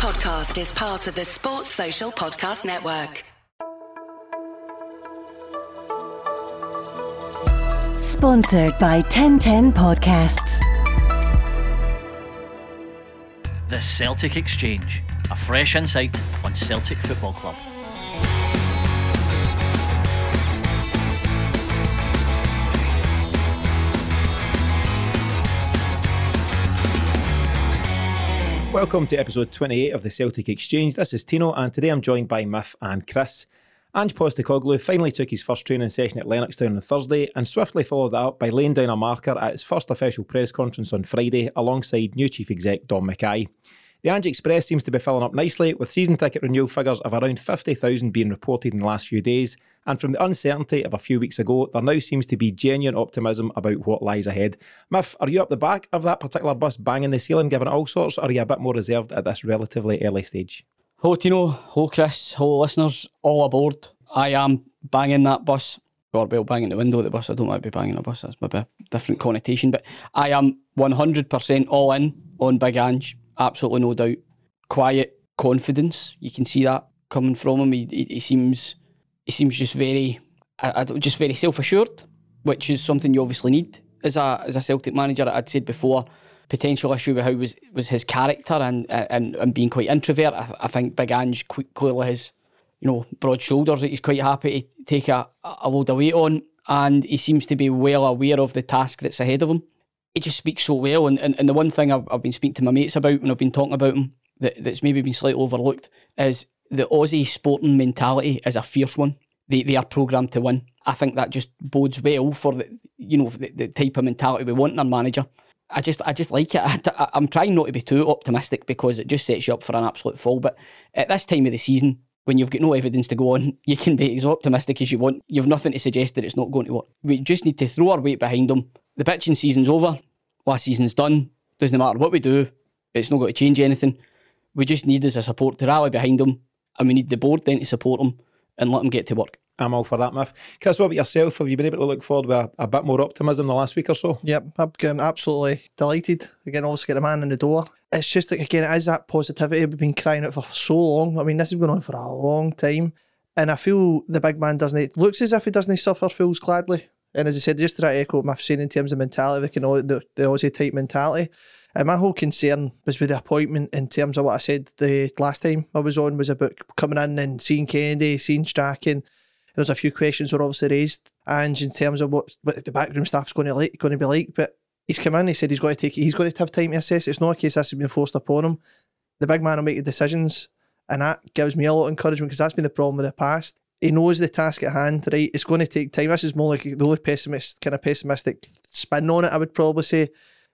podcast is part of the Sports Social Podcast Network. Sponsored by 1010 Podcasts. The Celtic Exchange, a fresh insight on Celtic Football Club. Welcome to episode 28 of the Celtic Exchange. This is Tino, and today I'm joined by Miff and Chris. Ange Postecoglou finally took his first training session at Lennoxtown on Thursday and swiftly followed that up by laying down a marker at his first official press conference on Friday alongside new chief exec Dom McKay. The Ange Express seems to be filling up nicely, with season ticket renewal figures of around 50,000 being reported in the last few days. And from the uncertainty of a few weeks ago, there now seems to be genuine optimism about what lies ahead. Miff, are you up the back of that particular bus banging the ceiling, giving all sorts, or are you a bit more reserved at this relatively early stage? Hello, Tino. Hello, Chris. Hello, listeners. All aboard. I am banging that bus. Or, well, banging the window of the bus. I don't want to be banging a bus. That's maybe a different connotation. But I am 100% all in on Big Ange absolutely no doubt. Quiet confidence, you can see that coming from him. He, he, he seems he seems just very, I, I, just very self assured, which is something you obviously need as a as a Celtic manager. I'd said before, potential issue with how was was his character and and, and being quite introvert. I, I think Big Ange clearly has, you know, broad shoulders that he's quite happy to take a, a load of weight on, and he seems to be well aware of the task that's ahead of him he just speaks so well. And, and, and the one thing I've, I've been speaking to my mates about when I've been talking about him that, that's maybe been slightly overlooked is the Aussie sporting mentality is a fierce one. They, they are programmed to win. I think that just bodes well for the you know the, the type of mentality we want in our manager. I just I just like it. I, am trying not to be too optimistic because it just sets you up for an absolute fall. But at this time of the season, when you've got no evidence to go on, you can be as optimistic as you want. You've nothing to suggest that it's not going to work. We just need to throw our weight behind them the pitching season's over. Last season's done. Doesn't matter what we do. It's not going to change anything. We just need as a support to rally behind them, and we need the board then to support them and let them get to work. I'm all for that, Miff. Chris, what about yourself? Have you been able to look forward with a, a bit more optimism the last week or so? Yep, I'm absolutely delighted. Again, also get the man in the door. It's just like, again, it is that positivity we've been crying out for, for so long. I mean, this has been on for a long time. And I feel the big man doesn't, it looks as if he doesn't suffer fools gladly. And as I said, just to echo what Miff's saying in terms of mentality, the, the, the Aussie type mentality. And my whole concern was with the appointment in terms of what I said the last time I was on was about coming in and seeing Kennedy, seeing Strachan. There was a few questions were obviously raised, and in terms of what, what the backroom staff's going to like, going to be like. But he's come in, he said he's got to take, he's got to have time to assess. It's not a case this has been forced upon him. The big man will make the decisions, and that gives me a lot of encouragement because that's been the problem in the past he knows the task at hand, right? It's going to take time. This is more like the only pessimist, kind of pessimistic spin on it, I would probably say.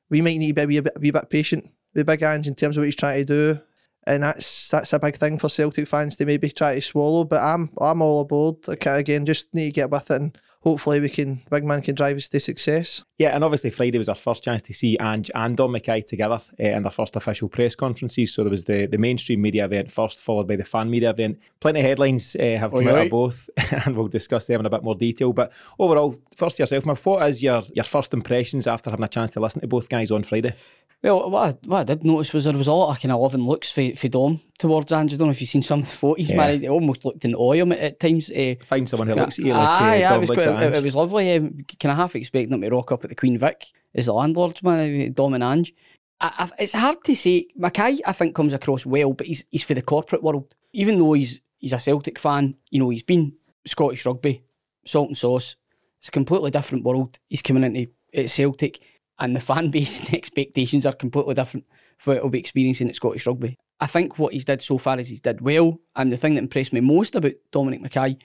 We might need to be a, bit, a bit patient with Big Ange in terms of what he's trying to do. And that's that's a big thing for Celtic fans to maybe try to swallow. But I'm I'm all aboard. Okay, again, just need to get with it and hopefully we can big man can drive us to success. Yeah, and obviously Friday was our first chance to see Ange and Dom McKay together uh, in their first official press conferences. So there was the, the mainstream media event first, followed by the fan media event. Plenty of headlines uh, have oh, come out right. of both, and we'll discuss them in a bit more detail. But overall, first yourself, Miff, what is your your first impressions after having a chance to listen to both guys on Friday? Well, what I, what I did notice was there was a lot of kind of loving looks for, for Dom towards Ange. I don't know if you've seen some photos, yeah. man. It almost looked in awe at, at times. Uh, Find someone who looks at you like ah, uh, yeah, it was, quite, it, it, was lovely. Um, kind of half expecting them to rock up at the Queen Vic as the landlords, man, Dom and Ange. I, I, it's hard to say. McKay, I think, comes across well, but he's he's for the corporate world. Even though he's he's a Celtic fan, you know, he's been Scottish rugby, salt and sauce. It's a completely different world. He's coming into at Celtic and the fan base and expectations are completely different for what he'll be experiencing at Scottish Rugby. I think what he's did so far is he's did well, and the thing that impressed me most about Dominic McKay,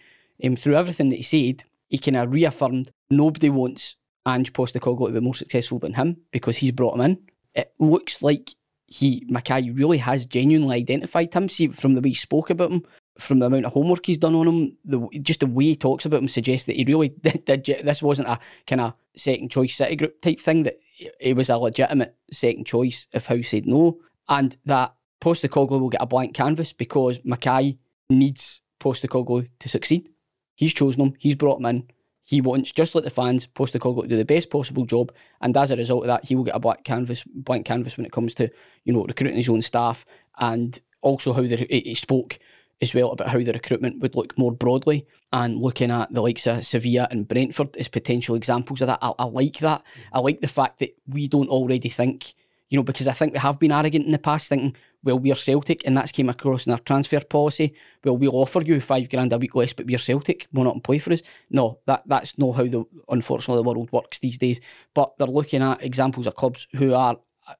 um, through everything that he said, he kind of reaffirmed nobody wants Ange Postecoglou to be more successful than him because he's brought him in. It looks like he McKay really has genuinely identified him. See from the way he spoke about him, from the amount of homework he's done on him, the just the way he talks about him suggests that he really did, did this wasn't a kind of second choice City Group type thing. That it was a legitimate second choice if Howe said no, and that Postecoglou will get a blank canvas because McKay needs Postecoglou to succeed. He's chosen him. He's brought him in. He wants, just like the fans, Postecoglou to do the best possible job, and as a result of that, he will get a blank canvas, blank canvas when it comes to you know recruiting his own staff and also how the he he spoke as well about how the recruitment would look more broadly and looking at the likes of Sevilla and Brentford as potential examples of that. I, I like that. I like the fact that we don't already think, you know, because I think we have been arrogant in the past, thinking, well, we're Celtic, and that's came across in our transfer policy. Well, we'll offer you five grand a week less, but we're Celtic, will not play for us. No, that that's not how the unfortunately the world works these days. But they're looking at examples of clubs who are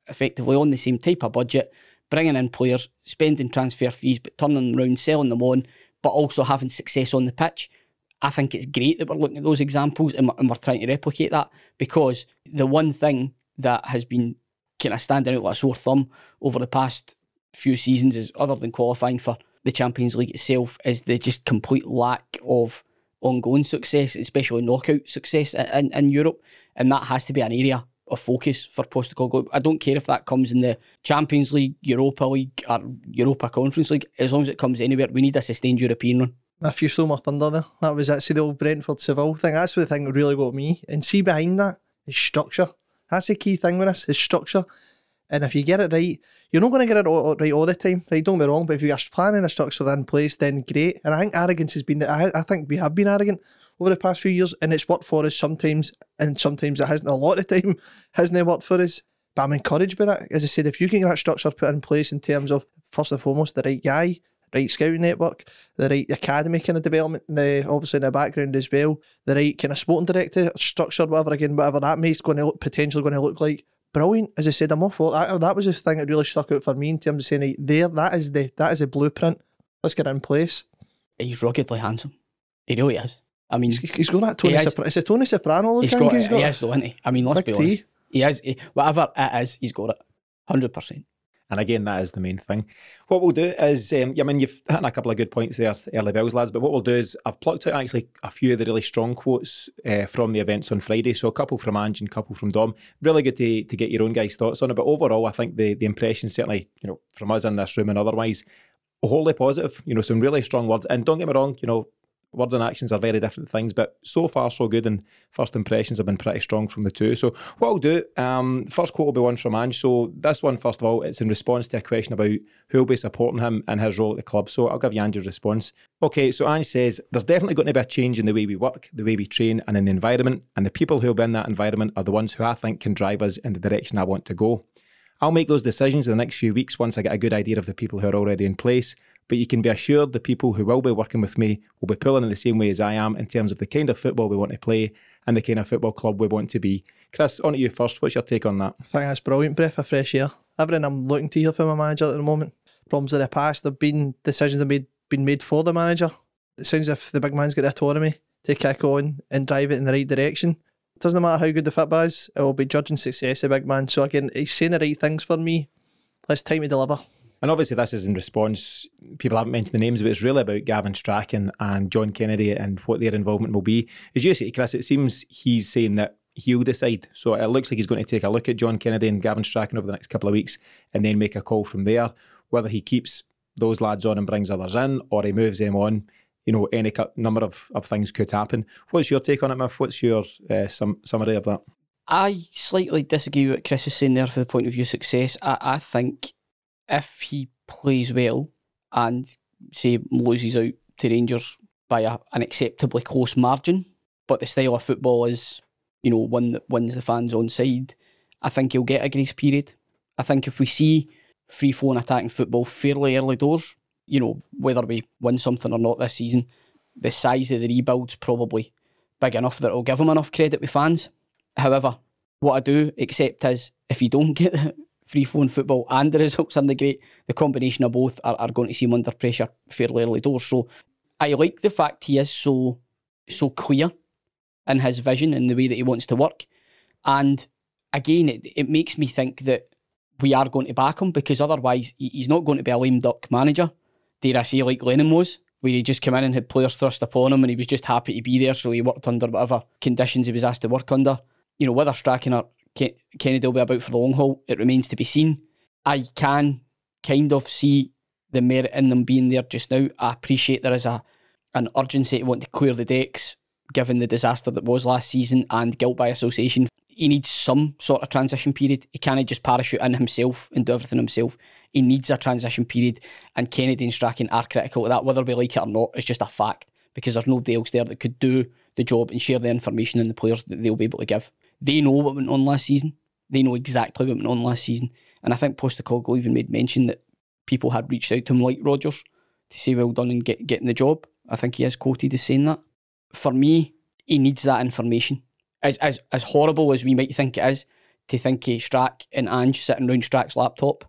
effectively on the same type of budget, bringing in players, spending transfer fees, but turning them around, selling them on, but also having success on the pitch. I think it's great that we're looking at those examples and we're, trying to replicate that because the one thing that has been kind of standing out like a sore thumb over the past few seasons is other than qualifying for the Champions League itself is the just complete lack of ongoing success, especially knockout success in, in Europe. And that has to be an area of focus for Postecoglou. I don't care if that comes in the Champions League, Europa League, or Europa Conference League. As long as it comes anywhere, we need a sustained European run. If you stole my thunder there, that was. See the old Brentford Seville thing. That's the thing that really got me. And see behind that is structure. That's the key thing with us is structure. And if you get it right, you're not going to get it all, right all the time. Right? Don't be wrong. But if you are planning a structure in place, then great. And I think arrogance has been. I, I think we have been arrogant over the past few years, and it's worked for us sometimes, and sometimes it hasn't. A lot of the time, hasn't it worked for us. But I'm encouraged by that. As I said, if you can get that structure put in place in terms of first and foremost the right guy, right scouting network, the right academy kind of development, the obviously in the background as well, the right kind of sporting director structure, whatever again, whatever that may going to look potentially going to look like. Brilliant. As I said, I'm for that. That was the thing that really stuck out for me in terms of saying, right, there, that is the that is a blueprint. Let's get it in place. He's ruggedly handsome. You know, he really is. I mean, He's, he's got that Tony He has- Soprano. Is it Tony Soprano look? he's I think got, he's it. got. He has though, isn't he? I mean, let's Big be T. honest. He has. He, whatever it is, he's got it. Hundred percent. And again, that is the main thing. What we'll do is, um, I mean, you've hit on a couple of good points there, early bells, lads. But what we'll do is, I've plucked out actually a few of the really strong quotes uh, from the events on Friday. So a couple from Ange and a couple from Dom. Really good to, to get your own guys' thoughts on it. But overall, I think the the impression certainly, you know, from us in this room and otherwise, wholly positive. You know, some really strong words. And don't get me wrong, you know, words and actions are very different things, but so far so good. And first impressions have been pretty strong from the two. So what I'll do, um, first quote will be one from Ange. So this one, first of all, it's in response to a question about who will be supporting him and his role at the club. So I'll give you Ange's response. Okay, so Ange says there's definitely going to be a change in the way we work, the way we train, and in the environment. And the people who will be in that environment are the ones who I think can drive us in the direction I want to go. I'll make those decisions in the next few weeks once I get a good idea of the people who are already in place. But you can be assured the people who will be working with me will be pulling in the same way as I am in terms of the kind of football we want to play and the kind of football club we want to be. Chris, on to you first. What's your take on that? I think that's brilliant. Breath of fresh air. Everything I'm looking to hear from my manager at the moment. Problems in the past, there've been decisions that made been made for the manager. It sounds as if the big man's got the autonomy to kick on and drive it in the right direction. It doesn't matter how good the football is, it will be judging success of big man. So again, he's saying the right things for me. It's time to deliver. And obviously, this is in response. People haven't mentioned the names, but it's really about Gavin Strachan and John Kennedy and what their involvement will be. As you say, Chris, it seems he's saying that he'll decide. So it looks like he's going to take a look at John Kennedy and Gavin Strachan over the next couple of weeks and then make a call from there. Whether he keeps those lads on and brings others in or he moves them on, you know, any number of, of things could happen. What's your take on it, Miff? What's your uh, sum- summary of that? I slightly disagree with what Chris is saying there for the point of view of success. I, I think if he plays well and say loses out to Rangers by a, an acceptably close margin, but the style of football is, you know, one that wins the fans on side, I think he'll get a grace period. I think if we see free flowing attacking football fairly early doors, you know, whether we win something or not this season, the size of the rebuild's probably big enough that it'll give him enough credit with fans. However, what I do accept is if you don't get free flowing football and the results aren't the great, the combination of both are, are going to seem under pressure fairly early doors. So I like the fact he is so so clear in his vision and the way that he wants to work. And again, it, it makes me think that we are going to back him because otherwise he's not going to be a lame duck manager, dare I say, like Lennon was, where he just came in and had players thrust upon him and he was just happy to be there, so he worked under whatever conditions he was asked to work under. You know, whether Strachan or Ke- Kennedy will be about for the long haul, it remains to be seen. I can kind of see the merit in them being there just now. I appreciate there is a an urgency to want to clear the decks, given the disaster that was last season and guilt by association. He needs some sort of transition period. He can't just parachute in himself and do everything himself. he needs a transition period, and Kennedy and Strachan are critical of that, whether we like it or not. It's just a fact because there's nobody else there that could do the job and share the information and the players that they'll be able to give. They know what went on last season. They know exactly what went on last season, and I think Postecoglou even made mention that people had reached out to him like Rodgers to say well done and get getting the job. I think he is quoted as saying that. For me, he needs that information. As as as horrible as we might think it is to think of Strack and Ange sitting round Strack's laptop,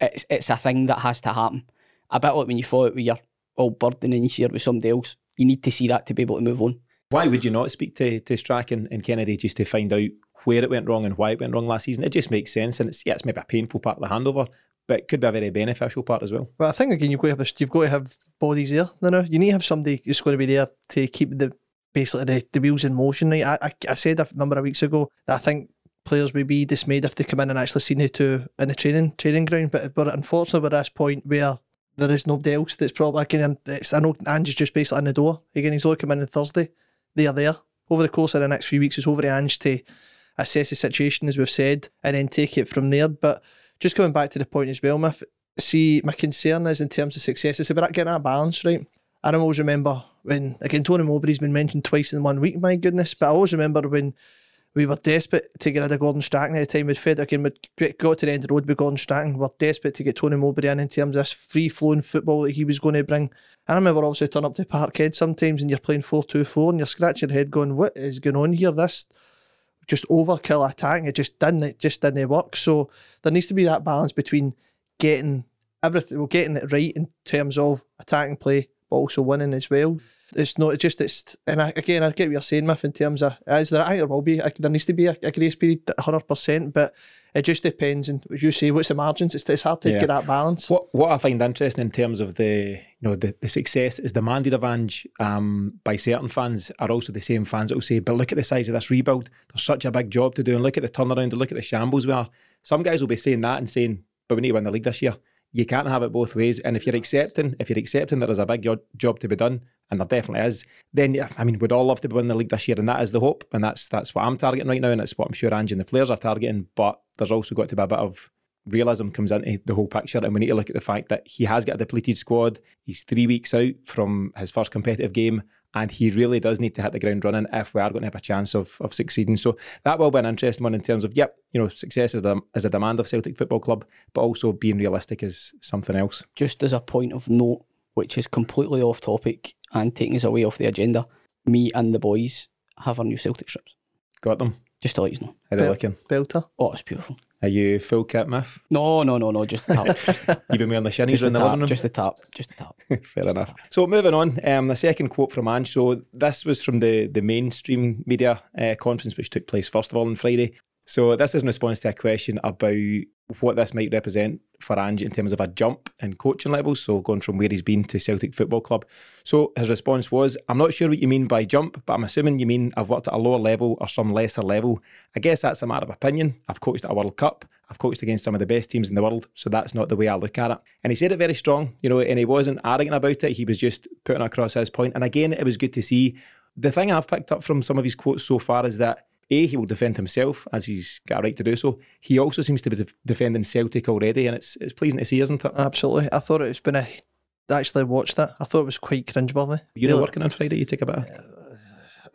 it's it's a thing that has to happen. A bit like when you thought with your old bird and then you share with somebody else. You need to see that to be able to move on. Why would you not speak to, to Strack and, Kennedy just to find out where it went wrong and why it went wrong last season? It just makes sense. And it's, yeah, it's maybe a painful part of the handover, but it could be a very beneficial part as well. But I think again, you've got to have a, you've got to have bodies there. No, no, you need to have somebody who's going to be there to keep the basically the, the wheels in motion. Right? I, I, I said a number of weeks ago that I think players would be dismayed if they come in and actually seen the two in the training training ground. But but unfortunately, we're at this point where there is nobody else that's probably again. It's, I know Ange is just basically in the door. Again, he's only coming in on Thursday. They are there over the course of the next few weeks. It's over to Ange to assess the situation, as we've said, and then take it from there. But just coming back to the point as well, Miff, see, my concern is in terms of success, it's about getting that balance right. I don't always remember when, again, Tony Mowbray's been mentioned twice in one week, my goodness, but I always remember when we were desperate to get rid of Gordon Strachan at the time. We'd fed again, we'd got to the end of the road with Gordon Strachan. We were desperate to get Tony Mowbray in in terms of this free flowing football that he was going to bring. I remember obviously turn up to Parkhead sometimes and you're playing 4 2 4 and you're scratching your head going, What is going on here? This just overkill attack. It just didn't it just didn't work. So there needs to be that balance between getting everything well, getting it right in terms of attacking play, but also winning as well it's not just it's and I, again I get what you're saying, Miff, in terms of is there I think there will be there needs to be a, a grace period, hundred percent, but it just depends. And as you say, what's the margins? It's, it's hard to yeah. get that balance. What what I find interesting in terms of the you know the, the success is demanded of Ange um, by certain fans are also the same fans that will say, but look at the size of this rebuild. There's such a big job to do, and look at the turnaround, and look at the shambles we are. Some guys will be saying that and saying, but we need to win the league this year. You can't have it both ways. And if you're accepting, if you're accepting that there is a big job to be done, and there definitely is, then I mean, we'd all love to be win the league this year, and that is the hope, and that's that's what I'm targeting right now, and it's what I'm sure Ange and the players are targeting. But there's also got to be a bit of realism comes into the whole picture, and we need to look at the fact that he has got a depleted squad. He's three weeks out from his first competitive game, and he really does need to hit the ground running if we are going to have a chance of, of succeeding. So that will be an interesting one in terms of, yep, you know, success is, the, is a demand of Celtic Football Club, but also being realistic is something else. Just as a point of note, which is completely off topic and taking us away off the agenda, me and the boys have our new Celtic strips. Got them. Just to let you know. How they looking? Belter. Oh, it's beautiful. Are you full kit, Miff? No, no, no, no. Just the tap. You've been wearing the shinies in the, the living room? Just the tap. Just the tap. Fair just enough. So moving on, um, the second quote from Ange. So this was from the, the mainstream media uh, conference, which took place first of all on Friday. So this is in response to a question about what this might represent for Ange in terms of a jump in coaching levels. So going from where he's been to Celtic Football Club. So his response was, I'm not sure what you mean by jump, but I'm assuming you mean I've worked at a lower level or some lesser level. I guess that's a matter of opinion. I've coached at a World Cup. I've coached against some of the best teams in the world, so that's not the way I look at it. And he said it very strong, you know, and he wasn't arrogant about it. He was just putting across his point. And again, it was good to see. The thing I've picked up from some of his quotes so far is that a, he will defend himself as he's got a right to do so. He also seems to be de- defending Celtic already, and it's it's pleasing to see, isn't it? Absolutely. I thought it's been a. I actually watched that. I thought it was quite cringeworthy. You know, working on Friday, you take a bit.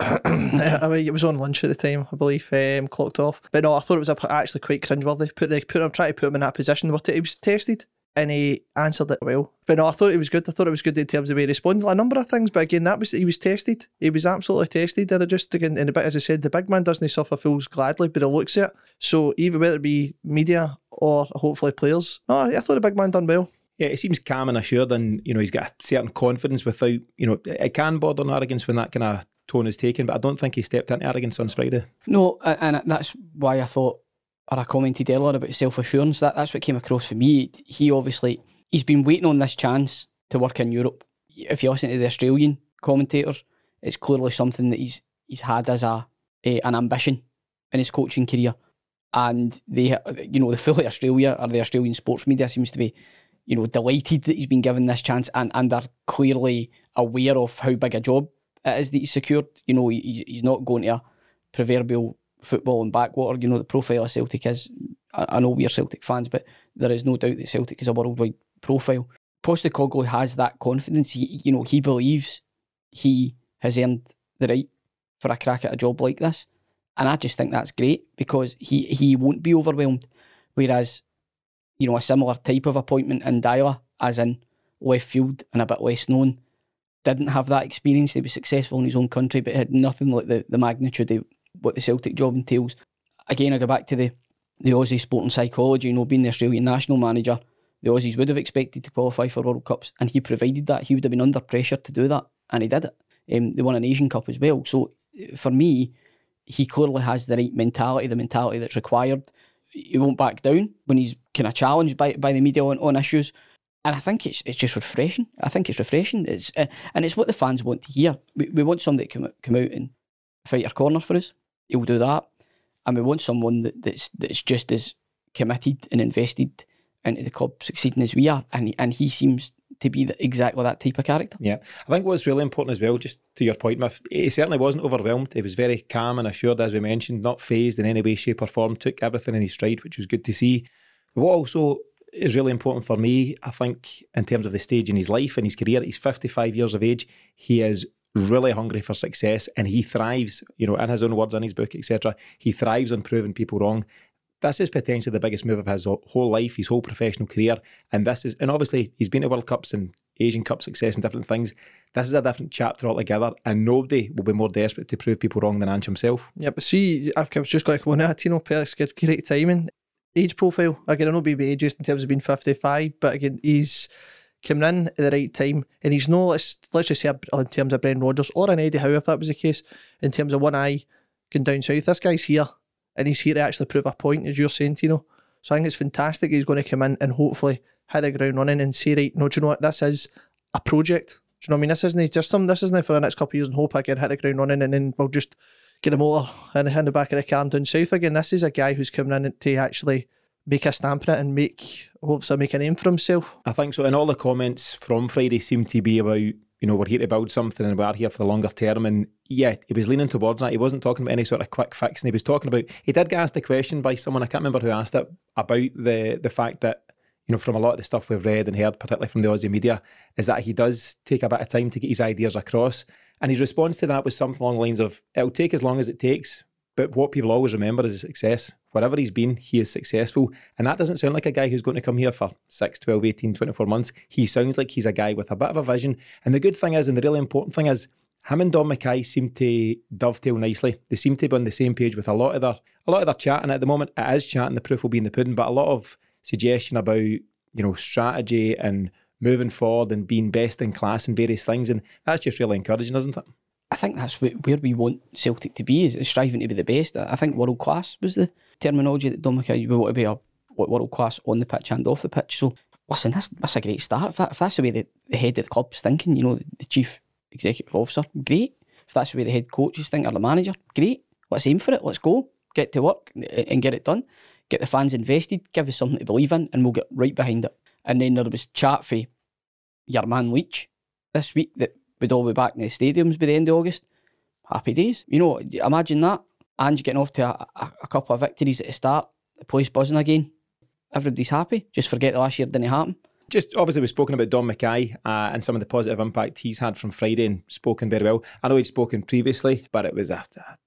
I mean, it was on lunch at the time, I believe, um, clocked off. But no, I thought it was actually quite cringeworthy. Put the put him trying to put him in that position he was tested and he answered it well. But no, I thought it was good. I thought it was good in terms of the way he responded a number of things. But again, that was he was tested. He was absolutely tested. And I just again, and a bit as I said, the big man doesn't suffer fools gladly, but he looks at it. So even whether it be media or hopefully players, no, I thought the big man done well. Yeah, he seems calm and assured, and you know he's got a certain confidence without you know it can border on arrogance when that kind of tone is taken. But I don't think he stepped into arrogance on Friday. No, and that's why I thought or I commented earlier about self assurance. That that's what came across for me. He obviously he's been waiting on this chance to work in Europe. If you listen to the Australian commentators, it's clearly something that he's he's had as a, a an ambition in his coaching career. And they, you know, the fully Australia or the Australian sports media seems to be, you know, delighted that he's been given this chance and and are clearly aware of how big a job it is that he's secured. You know, he, he's not going to a proverbial football and backwater. You know, the profile of Celtic is I, I know we're Celtic fans, but there is no doubt that Celtic is a worldwide profile. Postecoglou has that confidence. He, you know, he believes he has earned the right for a crack at a job like this, and I just think that's great because he he won't be overwhelmed. Whereas, you know, a similar type of appointment in Deila, as in left field and a bit less known, didn't have that experience. He was successful in his own country, but had nothing like the, the magnitude of what the Celtic job entails. Again, I go back to the the Aussie sporting psychology. You know, being the Australian national manager, the Aussies would have expected to qualify for World Cups, and he provided that. He would have been under pressure to do that, and he did it. Um, they won an Asian Cup as well. So uh, for me, he clearly has the right mentality, the mentality that's required. He won't back down when he's kind of challenged by by the media on, on issues. And I think it's it's just refreshing. I think it's refreshing. It's uh, and it's what the fans want to hear. We, we want somebody to come come out and fight our corner for us. He'll do that, and we want someone that, that's that's just as committed and invested into the club succeeding as we are. And and he seems to be the, exactly that type of character. Yeah, I think what's really important as well, just to your point, Miff, he certainly wasn't overwhelmed. He was very calm and assured, as we mentioned, not phased in any way, shape, or form. Took everything in his stride, which was good to see. But what also is really important for me, I think, in terms of the stage in his life and his career. He's 55 years of age. He is really hungry for success and he thrives, you know, in his own words in his book, etc. He thrives on proving people wrong. This is potentially the biggest move of his whole life, his whole professional career. And this is, and obviously, he's been to World Cups and Asian Cup success and different things. This is a different chapter altogether, and nobody will be more desperate to prove people wrong than Ange himself. Yeah, but see, I was just come on that. Tino Pérez get great timing age profile. Again, I know BB ages in terms of being 55, but again, he's coming in at the right time. And he's no, let's, let's just say in terms of Brendan Rodgers or an Eddie Howe, if that was the case, in terms of one eye going down south. This guy's here and he's here to actually prove a point, as you're saying, Tino. So I think it's fantastic he's going to come in and hopefully hit the ground running and say, right, no, do you know what? This is a project. Do you know what I mean? This isn't just some, this isn't for the next couple of years and hope I can hit the ground running and then we'll just get a motor and in the back of the car down south again. This is a guy who's coming in to actually make a stamp in it and make hopefully make a name for himself. I think so. And all the comments from Friday seem to be about, you know, we're here to build something and we're here for the longer term. And yeah, he was leaning towards that. He wasn't talking about any sort of quick fix. And he was talking about, he did get asked a question by someone, I can't remember who asked it, about the the fact that, you know, from a lot of the stuff we've read and heard, particularly from the Aussie media, is that he does take a bit of time to get his ideas across. And his response to that was something along the lines of, it'll take as long as it takes, but what people always remember is success. Wherever he's been, he is successful. And that doesn't sound like a guy who's going to come here for 6, 12, 18, 24 months. He sounds like he's a guy with a bit of a vision. And the good thing is, and the really important thing is, him and Dom McKay seem to dovetail nicely. They seem to be on the same page with a lot of their a lot of their chat. And at the moment it is chatting, the proof will be in the pudding, but a lot of suggestion about, you know, strategy and moving forward and being best in class and various things. And that's just really encouraging, isn't it? I think that's where we want Celtic to be, is striving to be the best. I think world class was the terminology that Dom McKay, we want to be a world class on the pitch and off the pitch. So, listen, that's, that's a great start. If, that, if that's the way the, the head of the club's thinking, you know, the chief executive officer, great. If that's the way the head coach is thinking, or the manager, great. Let's aim for it. Let's go. Get to work and get it done. Get the fans invested. Give us something to believe in, and we'll get right behind it. And then there was chat for your man Leitch this week that we'd all be back in the stadiums by the end of August. Happy days. You know, imagine that. And you're getting off to a, a, a couple of victories at the start, the place buzzing again. Everybody's happy. Just forget the last year didn't happen. Just obviously, we've spoken about Dom McKay uh, and some of the positive impact he's had from Friday and spoken very well. I know he'd spoken previously, but it was a,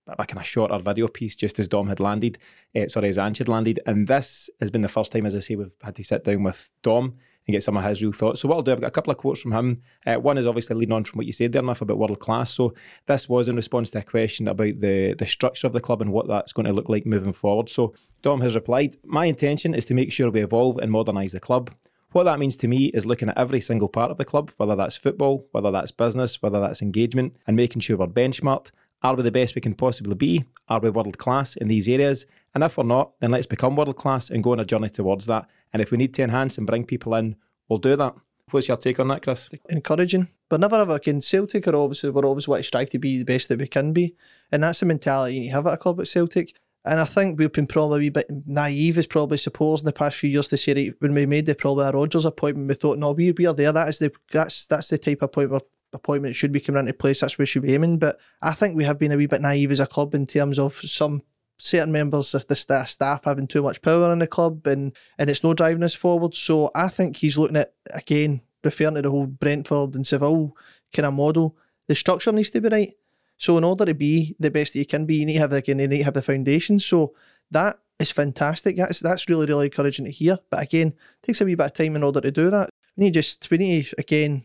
a, a kind of shorter video piece just as Dom had landed, uh, sorry, as Ange had landed. And this has been the first time, as I say, we've had to sit down with Dom and get some of his real thoughts. So what I'll do, I've got a couple of quotes from him. Uh, one is obviously leading on from what you said there, enough about world class. So this was in response to a question about the the structure of the club and what that's going to look like moving forward. So Dom has replied, "My intention is to make sure we evolve and modernise the club." What that means to me is looking at every single part of the club, whether that's football, whether that's business, whether that's engagement, and making sure we're benchmarked. Are we the best we can possibly be? Are we world class in these areas? And if we're not, then let's become world class and go on a journey towards that. And if we need to enhance and bring people in, we'll do that. What's your take on that, Chris? Encouraging, but never ever again. Celtic are obviously we're always want to strive to be the best that we can be, and that's the mentality you have at a club at Celtic. And I think we've been probably a bit naive, as probably suppose in the past few years to say right, when we made the probably a Rodgers appointment, we thought no, we we are there. That is the that's that's the type of appointment appointment should be coming into place. That's where we should be aiming. But I think we have been a wee bit naive as a club in terms of some certain members of the staff having too much power in the club and, and it's no driving us forward. So I think he's looking at, again, referring to the whole Brentford and Seville kind of model, the structure needs to be right. So in order to be the best that you can be, you need to have again, you need to have the foundation. So that is fantastic. That's that's really, really encouraging to hear. But again, takes a wee bit of time in order to do that. We need just we need to again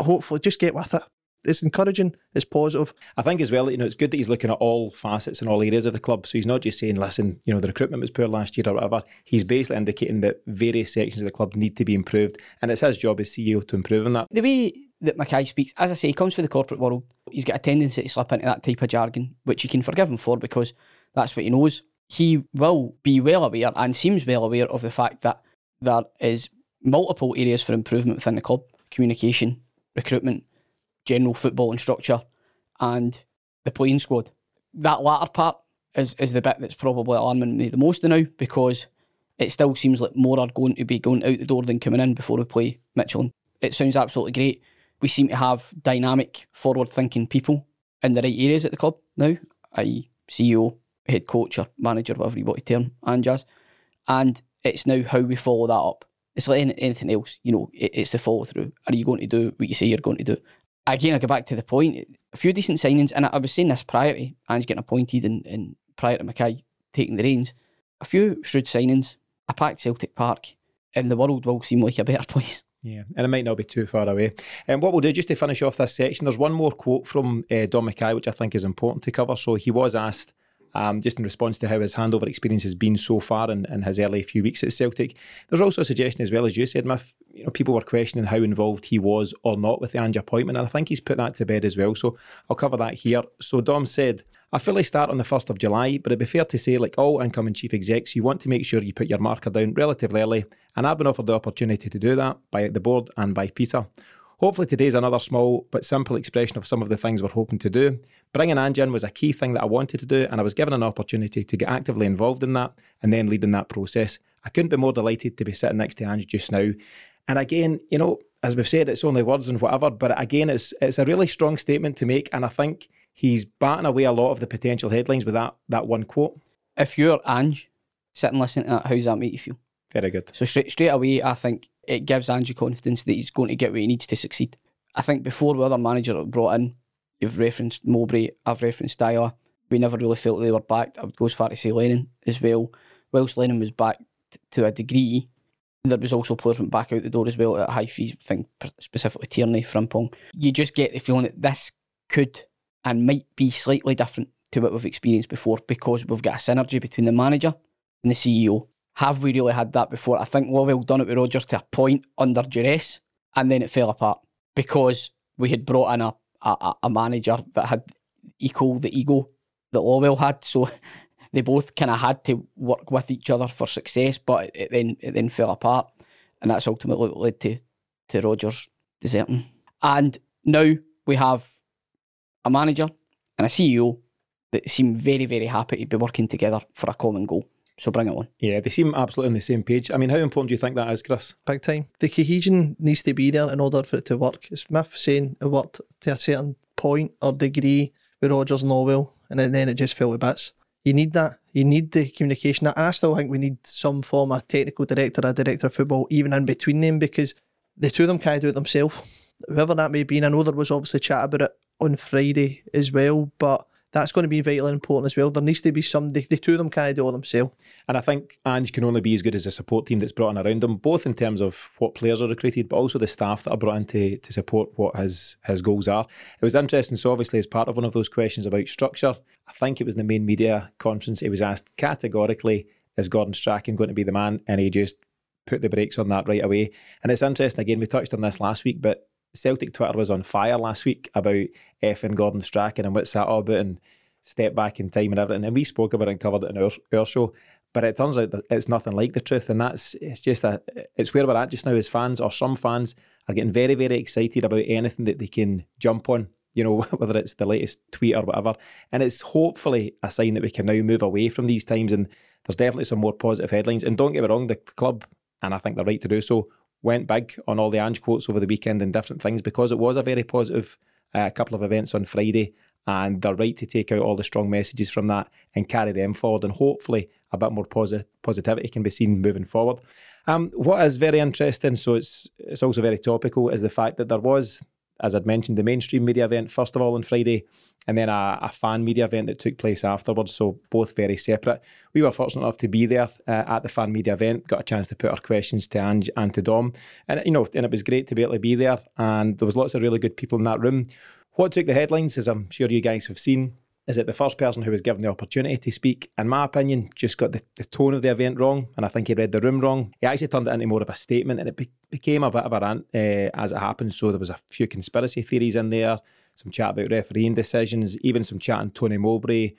hopefully just get with it. It's encouraging, it's positive. I think as well, you know, it's good that he's looking at all facets and all areas of the club. So he's not just saying, listen, you know, the recruitment was poor last year or whatever. He's basically indicating that various sections of the club need to be improved. And it's his job as CEO to improve on that. The way that McKay speaks, as I say, he comes from the corporate world. He's got a tendency to slip into that type of jargon, which you can forgive him for because that's what he knows. He will be well aware and seems well aware of the fact that there is multiple areas for improvement within the club communication, recruitment, general football and structure, and the playing squad. That latter part is, is the bit that's probably alarming me the most now because it still seems like more are going to be going out the door than coming in before we play Midtjylland. It sounds absolutely great. We seem to have dynamic, forward thinking people in the right areas at the club now, i.e., CEO, head coach, or manager, whatever you want to term, and jazz. And it's now how we follow that up. It's like anything else, you know, it's the follow through. Are you going to do what you say you're going to do? Again, I go back to the point. A few decent signings, and I was saying this prior to Ange getting appointed and, and prior to McKay taking the reins. A few shrewd signings, a packed Celtic Park, and the world will seem like a better place. Yeah, and it might not be too far away. And what we'll do, just to finish off this section, there's one more quote from uh, Dom McKay, which I think is important to cover. So he was asked um, just in response to how his handover experience has been so far in, his early few weeks at Celtic. There's also a suggestion as well, as you said, Miff, you know, people were questioning how involved he was or not with the Ange appointment, and I think he's put that to bed as well. So I'll cover that here. So Dom said, I fully start on the 1st of July, but it'd be fair to say, like all incoming chief execs, you want to make sure you put your marker down relatively early, and I've been offered the opportunity to do that by the board and by Peter. Hopefully, today's another small but simple expression of some of the things we're hoping to do. Bringing Ange in was a key thing that I wanted to do, and I was given an opportunity to get actively involved in that and then leading that process. I couldn't be more delighted to be sitting next to Ange just now. And again, you know, as we've said, it's only words and whatever, but again, it's it's a really strong statement to make, and I think he's batting away a lot of the potential headlines with that that one quote. If you're Ange, sitting listening to that, how's that make you feel? Very good. So straight straight away, I think it gives Ange confidence that he's going to get what he needs to succeed. I think before the other manager brought in, you've referenced Mowbray, I've referenced Dyer. We never really felt they were backed. I would go as far to say Lennon as well. Whilst Lennon was backed to a degree, there was also players went back out the door as well at high fees. I think specifically Tierney, Frimpong. You just get the feeling that this could and might be slightly different to what we've experienced before because we've got a synergy between the manager and the CEO. Have we really had that before? I think Lawwell done it with Rodgers to a point under duress, and then it fell apart because we had brought in a, a, a manager that had equal the ego that Lawwell had. So they both kind of had to work with each other for success, but it then it then fell apart, and that's ultimately what led to to Rodgers deserting. And now we have a manager and a CEO that seem very very happy to be working together for a common goal. So bring it on. Yeah, they seem absolutely on the same page. I mean, how important do you think that is, Chris? Big time. The cohesion needs to be there in order for it to work. As Smith saying it worked to a certain point or degree with Rodgers and Lawwell, and then it just fell to bits. You need that. You need the communication. And I still think we need some form of technical director, a director of football, even in between them, because the two of them can't do it themselves. Whoever that may be, and I know there was obviously chat about it on Friday as well, but that's going to be vitally important as well. There needs to be some, the, the two of them can't do it themselves. And I think Ange can only be as good as the support team that's brought in around him, both in terms of what players are recruited, but also the staff that are brought in to, to support what his, his goals are. It was interesting. So, obviously, as part of one of those questions about structure, I think it was in the main media conference, he was asked categorically, is Gordon Strachan going to be the man? And he just put the brakes on that right away. And it's interesting, again, we touched on this last week, but Celtic Twitter was on fire last week about F and Gordon Strachan and what's that all about and step back in time and everything. And we spoke about it and covered it in our, our show. But it turns out that it's nothing like the truth. And that's it's just a it's where we're at just now as fans, or some fans are getting very, very excited about anything that they can jump on, you know, whether it's the latest tweet or whatever. And it's hopefully a sign that we can now move away from these times and there's definitely some more positive headlines. And don't get me wrong, the club, and I think they're right to do so, went big on all the Ange quotes over the weekend and different things because it was a very positive uh, couple of events on Friday and they're right to take out all the strong messages from that and carry them forward, and hopefully a bit more posi- positivity can be seen moving forward. Um, what is very interesting, so it's it's also very topical, is the fact that there was, as I'd mentioned, the mainstream media event first of all on Friday, and then a, a fan media event that took place afterwards. So both very separate. We were fortunate enough to be there uh, at the fan media event, got a chance to put our questions to Ange and to Dom, and you know, and it was great to be able to be there. And there was lots of really good people in that room. What took the headlines, as I'm sure you guys have seen, is that the first person who was given the opportunity to speak, in my opinion, just got the, the tone of the event wrong. And I think he read the room wrong. He actually turned it into more of a statement and it be- became a bit of a rant uh, as it happened. So there was a few conspiracy theories in there, some chat about refereeing decisions, even some chat on Tony Mowbray,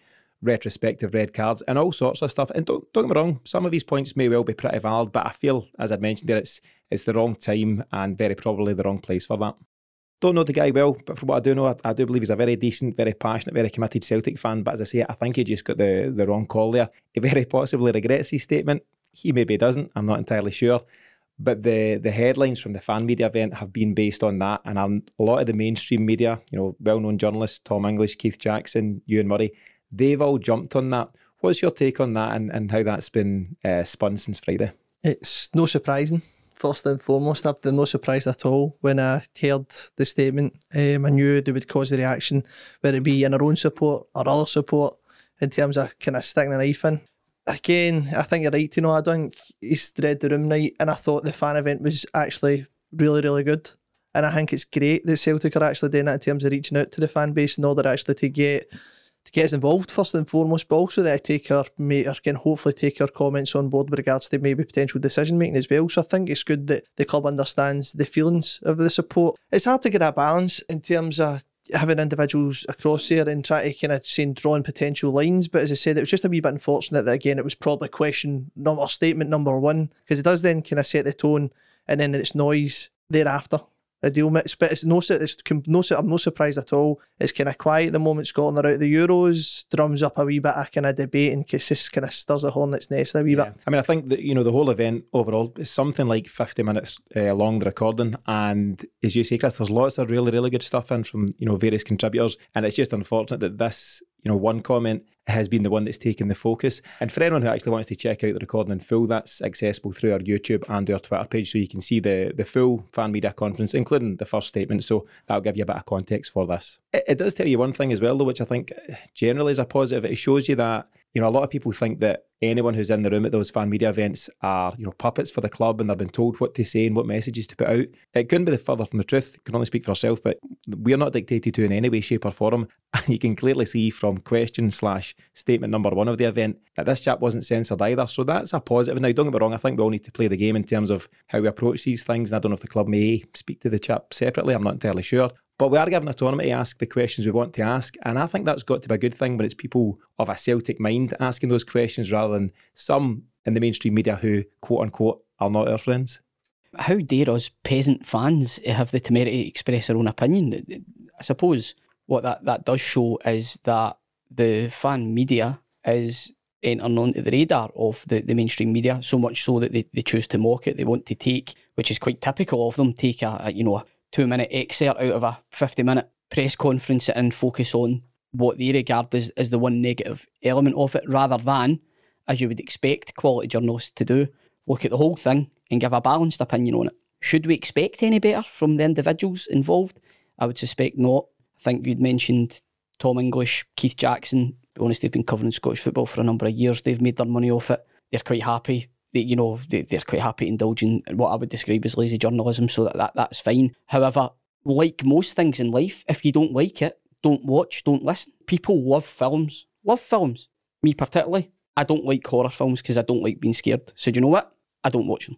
retrospective red cards, and all sorts of stuff. And don't, don't get me wrong, some of these points may well be pretty valid, but I feel, as I'd mentioned there, it's, it's the wrong time and very probably the wrong place for that. Don't know the guy well, but from what I do know, I, I, do believe he's a very decent, very passionate, very committed Celtic fan. But as I say, I think he just got the, the wrong call there. He very possibly regrets his statement. He maybe doesn't. I'm not entirely sure. But the the headlines from the fan media event have been based on that, and a lot of the mainstream media, you know, well-known journalists, Tom English, Keith Jackson, Ewan Murray, they've all jumped on that. What's your take on that, and, and how that's been uh, spun since Friday? It's no surprising first and foremost, I've been no surprised at all when I heard the statement. Um, I knew they would cause a reaction, whether it be in our own support or other support, in terms of kind of sticking a knife in. Again, I think you're right, you know, I don't he's read the room right, and I thought the fan event was actually really, really good. And I think it's great that Celtic are actually doing that in terms of reaching out to the fan base in order actually to get to get us involved first and foremost, but also that I take our or can hopefully take our comments on board with regards to maybe potential decision making as well. So I think it's good that the club understands the feelings of the support. It's hard to get a balance in terms of having individuals across there and try to kind of saying drawing potential lines. But as I said, it was just a wee bit unfortunate that again it was probably question number statement number one because it does then kind of set the tone and then it's noise thereafter a deal. But it's no, it's no, I'm no surprised at all. It's kind of quiet at the moment. Scotland are out of the Euros, drums up a wee bit of kind of debate and just kind of stirs the hornet's nest a wee yeah. bit. I mean, I think that you know the whole event overall is something like 50 minutes uh, long, the recording, and as you say, Chris, there's lots of really, really good stuff in from you know various contributors, and it's just unfortunate that this you know, one comment has been the one that's taken the focus. And for anyone who actually wants to check out the recording in full, that's accessible through our YouTube and our Twitter page. So you can see the, the full fan media conference, including the first statement. So that'll give you a bit of context for this. It, it does tell you one thing as well, though, which I think generally is a positive. It shows you that you know, a lot of people think that anyone who's in the room at those fan media events are, you know, puppets for the club and they've been told what to say and what messages to put out. It couldn't be the further from the truth. You can only speak for yourself, but we're not dictated to in any way, shape, or form. You can clearly see from question slash statement number one of the event that this chap wasn't censored either. So that's a positive. Now, don't get me wrong, I think we all need to play the game in terms of how we approach these things. And I don't know if the club may speak to the chap separately. I'm not entirely sure. But we are given autonomy to ask the questions we want to ask. And I think that's got to be a good thing when it's people of a Celtic mind asking those questions rather than some in the mainstream media who, quote unquote, are not our friends. How dare us peasant fans have the temerity to express their own opinion? I suppose what that, that does show is that the fan media is entering onto the radar of the, the mainstream media, so much so that they, they choose to mock it. They want to take, which is quite typical of them, take a, a you know two minute excerpt out of a 50 minute press conference and focus on what they regard as, as the one negative element of it rather than, as you would expect quality journalists to do, look at the whole thing and give a balanced opinion on it. Should we expect any better from the individuals involved? I would suspect not. I think you'd mentioned Tom English, Keith Jackson. To be honest, they've been covering Scottish football for a number of years. They've made their money off it. They're quite happy they, you know, they, they're quite happy indulging in what I would describe as lazy journalism, so that, that that's fine. However, like most things in life, if you don't like it, don't watch, don't listen. People love films, love films. Me particularly, I don't like horror films because I don't like being scared. So do you know what? I don't watch them.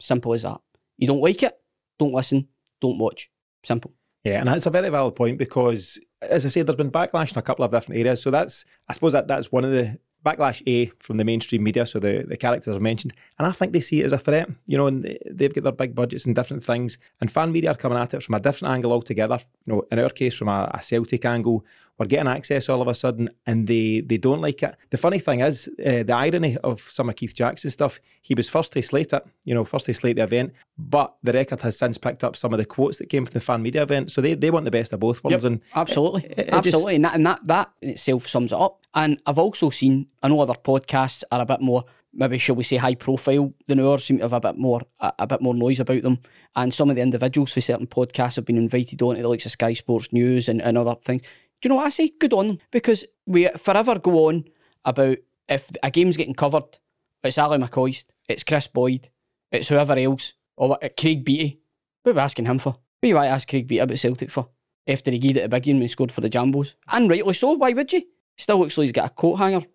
Simple as that. You don't like it, don't listen, don't watch. Simple. Yeah, and that's a very valid point because, as I said, there's been backlash in a couple of different areas. So that's, I suppose, that that's one of the backlash A from the mainstream media, so the, the characters are mentioned, and I think they see it as a threat, you know, and they've got their big budgets and different things, and fan media are coming at it from a different angle altogether. You know, in our case, from a, a Celtic angle, are getting access all of a sudden and they they don't like it. The funny thing is, uh, the irony of some of Keith Jackson's stuff, he was first to slate it, you know, first to slate the event, but the record has since picked up some of the quotes that came from the fan media event. So they, they want the best of both worlds. Yep, and absolutely, it- it just- absolutely, and, that, and that that in itself sums it up. And I've also seen, I know other podcasts are a bit more, maybe shall we say, high profile than ours, seem to have a bit more a, a bit more noise about them. And some of the individuals for certain podcasts have been invited on to the likes of Sky Sports News and, and other things. Do you know what I say? Good on them because we forever go on about if a game's getting covered, it's Ally McCoist, it's Kris Boyd, it's whoever else, or Craig Beattie. What are we asking him for? What you to ask Craig Beattie about Celtic for? After he gave it a big game and scored for the Jambos. And rightly so, why would you? Still looks like he's got a coat hanger in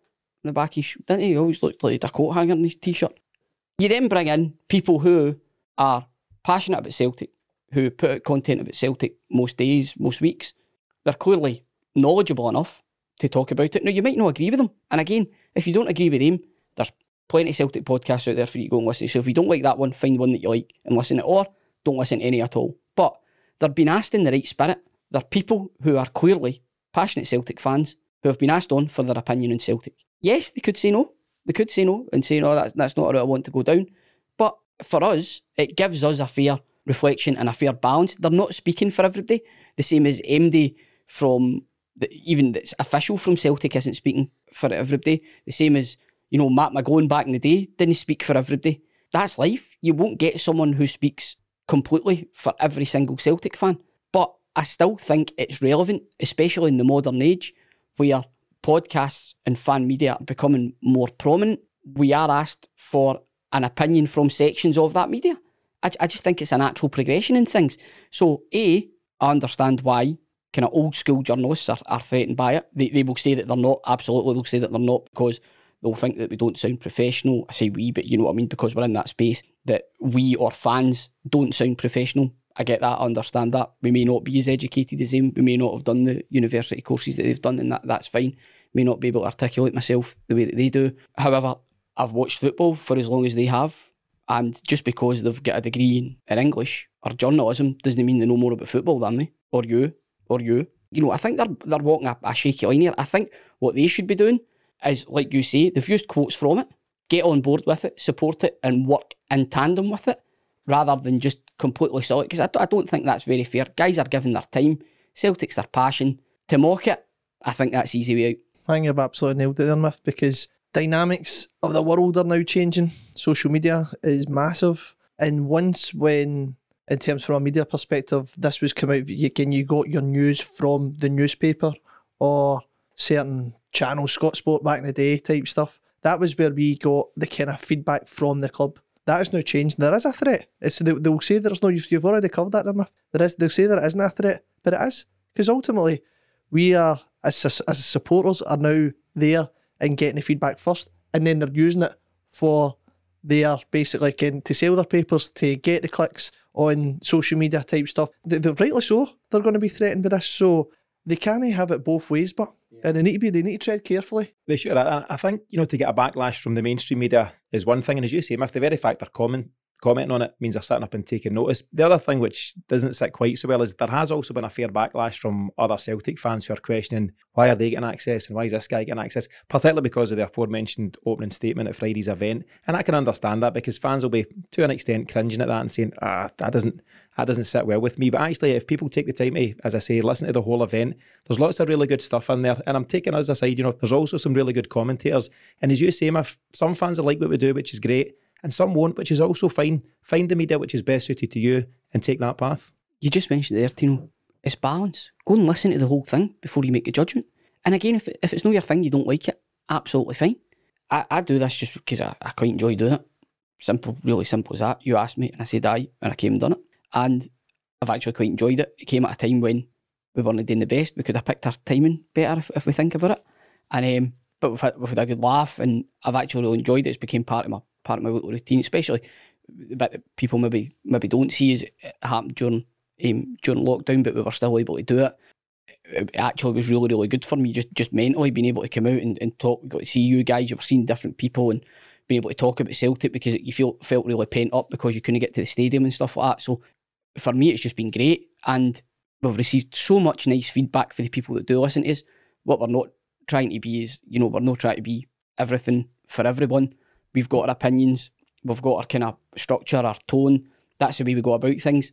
the back of his shoe, didn't he? He always looked like he had a coat hanger in his t-shirt. You then bring in people who are passionate about Celtic, who put out content about Celtic most days, most weeks. They're clearly knowledgeable enough to talk about it. Now, you might not agree with them. And again, if you don't agree with them, there's plenty of Celtic podcasts out there for you to go and listen. So if you don't like that one, find one that you like and listen to it, or don't listen to any at all. But they're being asked in the right spirit. They're people who are clearly passionate Celtic fans who have been asked on for their opinion on Celtic. Yes, they could say no. They could say no and say, no, that's, that's not a route I want to go down. But for us, it gives us a fair reflection and a fair balance. They're not speaking for everybody, the same as MD from the, even that's official from Celtic isn't speaking for everybody. The same as you know Matt McGlone back in the day didn't speak for everybody. That's life. You won't get someone who speaks completely for every single Celtic fan. But I still think it's relevant, especially in the modern age where podcasts and fan media are becoming more prominent. We are asked for an opinion from sections of that media. I, I just think it's a natural progression in things. So, A, I understand why kind of old school journalists are, are threatened by it. They, they will say that they're not, absolutely, they'll say that they're not because they'll think that we don't sound professional. I say we, but you know what I mean, because we're in that space that we or fans don't sound professional. I get that, I understand that. We may not be as educated as them, we may not have done the university courses that they've done, and that, that's fine. May not be able to articulate myself the way that they do. However, I've watched football for as long as they have, and just because they've got a degree in, in English or journalism doesn't mean they know more about football than me, or you, or you. You know, I think they're they're walking a, a shaky line here. I think what they should be doing is, like you say, they've used quotes from it, get on board with it, support it, and work in tandem with it, rather than just completely sell it. Because I, don't- I don't think that's very fair. Guys are giving their time, Celtic's their passion. To mock it, I think that's easy way out. I think you've absolutely nailed it there, Miff, because dynamics of the world are now changing. Social media is massive. And once when, in terms from a media perspective, this was come out, can you got your news from the newspaper or certain channels, Scotsport back in the day type stuff. That was where we got the kind of feedback from the club. That has now changed. There is a threat. It's, they, they'll say there's no, you've, you've already covered that, Miff. There is, they'll say there isn't a threat, but it is. Because ultimately, we are, as, as supporters, are now there and getting the feedback first, and then they're using it for their basically can, to sell their papers, to get the clicks on social media type stuff. They, they, rightly so, they're going to be threatened by this, so they can't have it both ways, but and they need to be, they need to tread carefully. They should. I, I think you know to get a backlash from the mainstream media is one thing, and as you say, if the very fact they're comment, commenting on it means they're sitting up and taking notice. The other thing which doesn't sit quite so well is there has also been a fair backlash from other Celtic fans who are questioning why are they getting access and why is this guy getting access, particularly because of the aforementioned opening statement at Friday's event. And I can understand that because fans will be to an extent cringing at that and saying, ah, that doesn't that doesn't sit well with me. But actually, if people take the time to, as I say, listen to the whole event, there's lots of really good stuff in there. And I'm taking us aside, you know, there's also some really good commentators. And as you say, Miff, some fans are like what we do, which is great, and some won't, which is also fine. Find the media which is best suited to you and take that path. You just mentioned there, Tino. It's balance. Go and listen to the whole thing before you make a judgment. And again, if, if it's not your thing, you don't like it, absolutely fine. I, I do this just because I, I quite enjoy doing it. Simple, really simple as that. You asked me, and I said aye, and I came and done it. And I've actually quite enjoyed it. It came at a time when we weren't doing the best. We could have picked our timing better if, if we think about it. And um, but we've had, we've had a good laugh, and I've actually really enjoyed it. It's became part of my part of my weekly routine, especially the bit that people maybe maybe don't see is it happened during um, during lockdown, but we were still able to do it. It actually was really really good for me, just just mentally being able to come out and, and talk. Got to see you guys. You were seeing different people and being able to talk about Celtic because you feel felt really pent up because you couldn't get to the stadium and stuff like that. So for me, it's just been great. And we've received so much nice feedback for the people that do listen to us. What we're not trying to be is, you know, we're not trying to be everything for everyone. We've got our opinions, we've got our kind of structure, our tone. That's the way we go about things.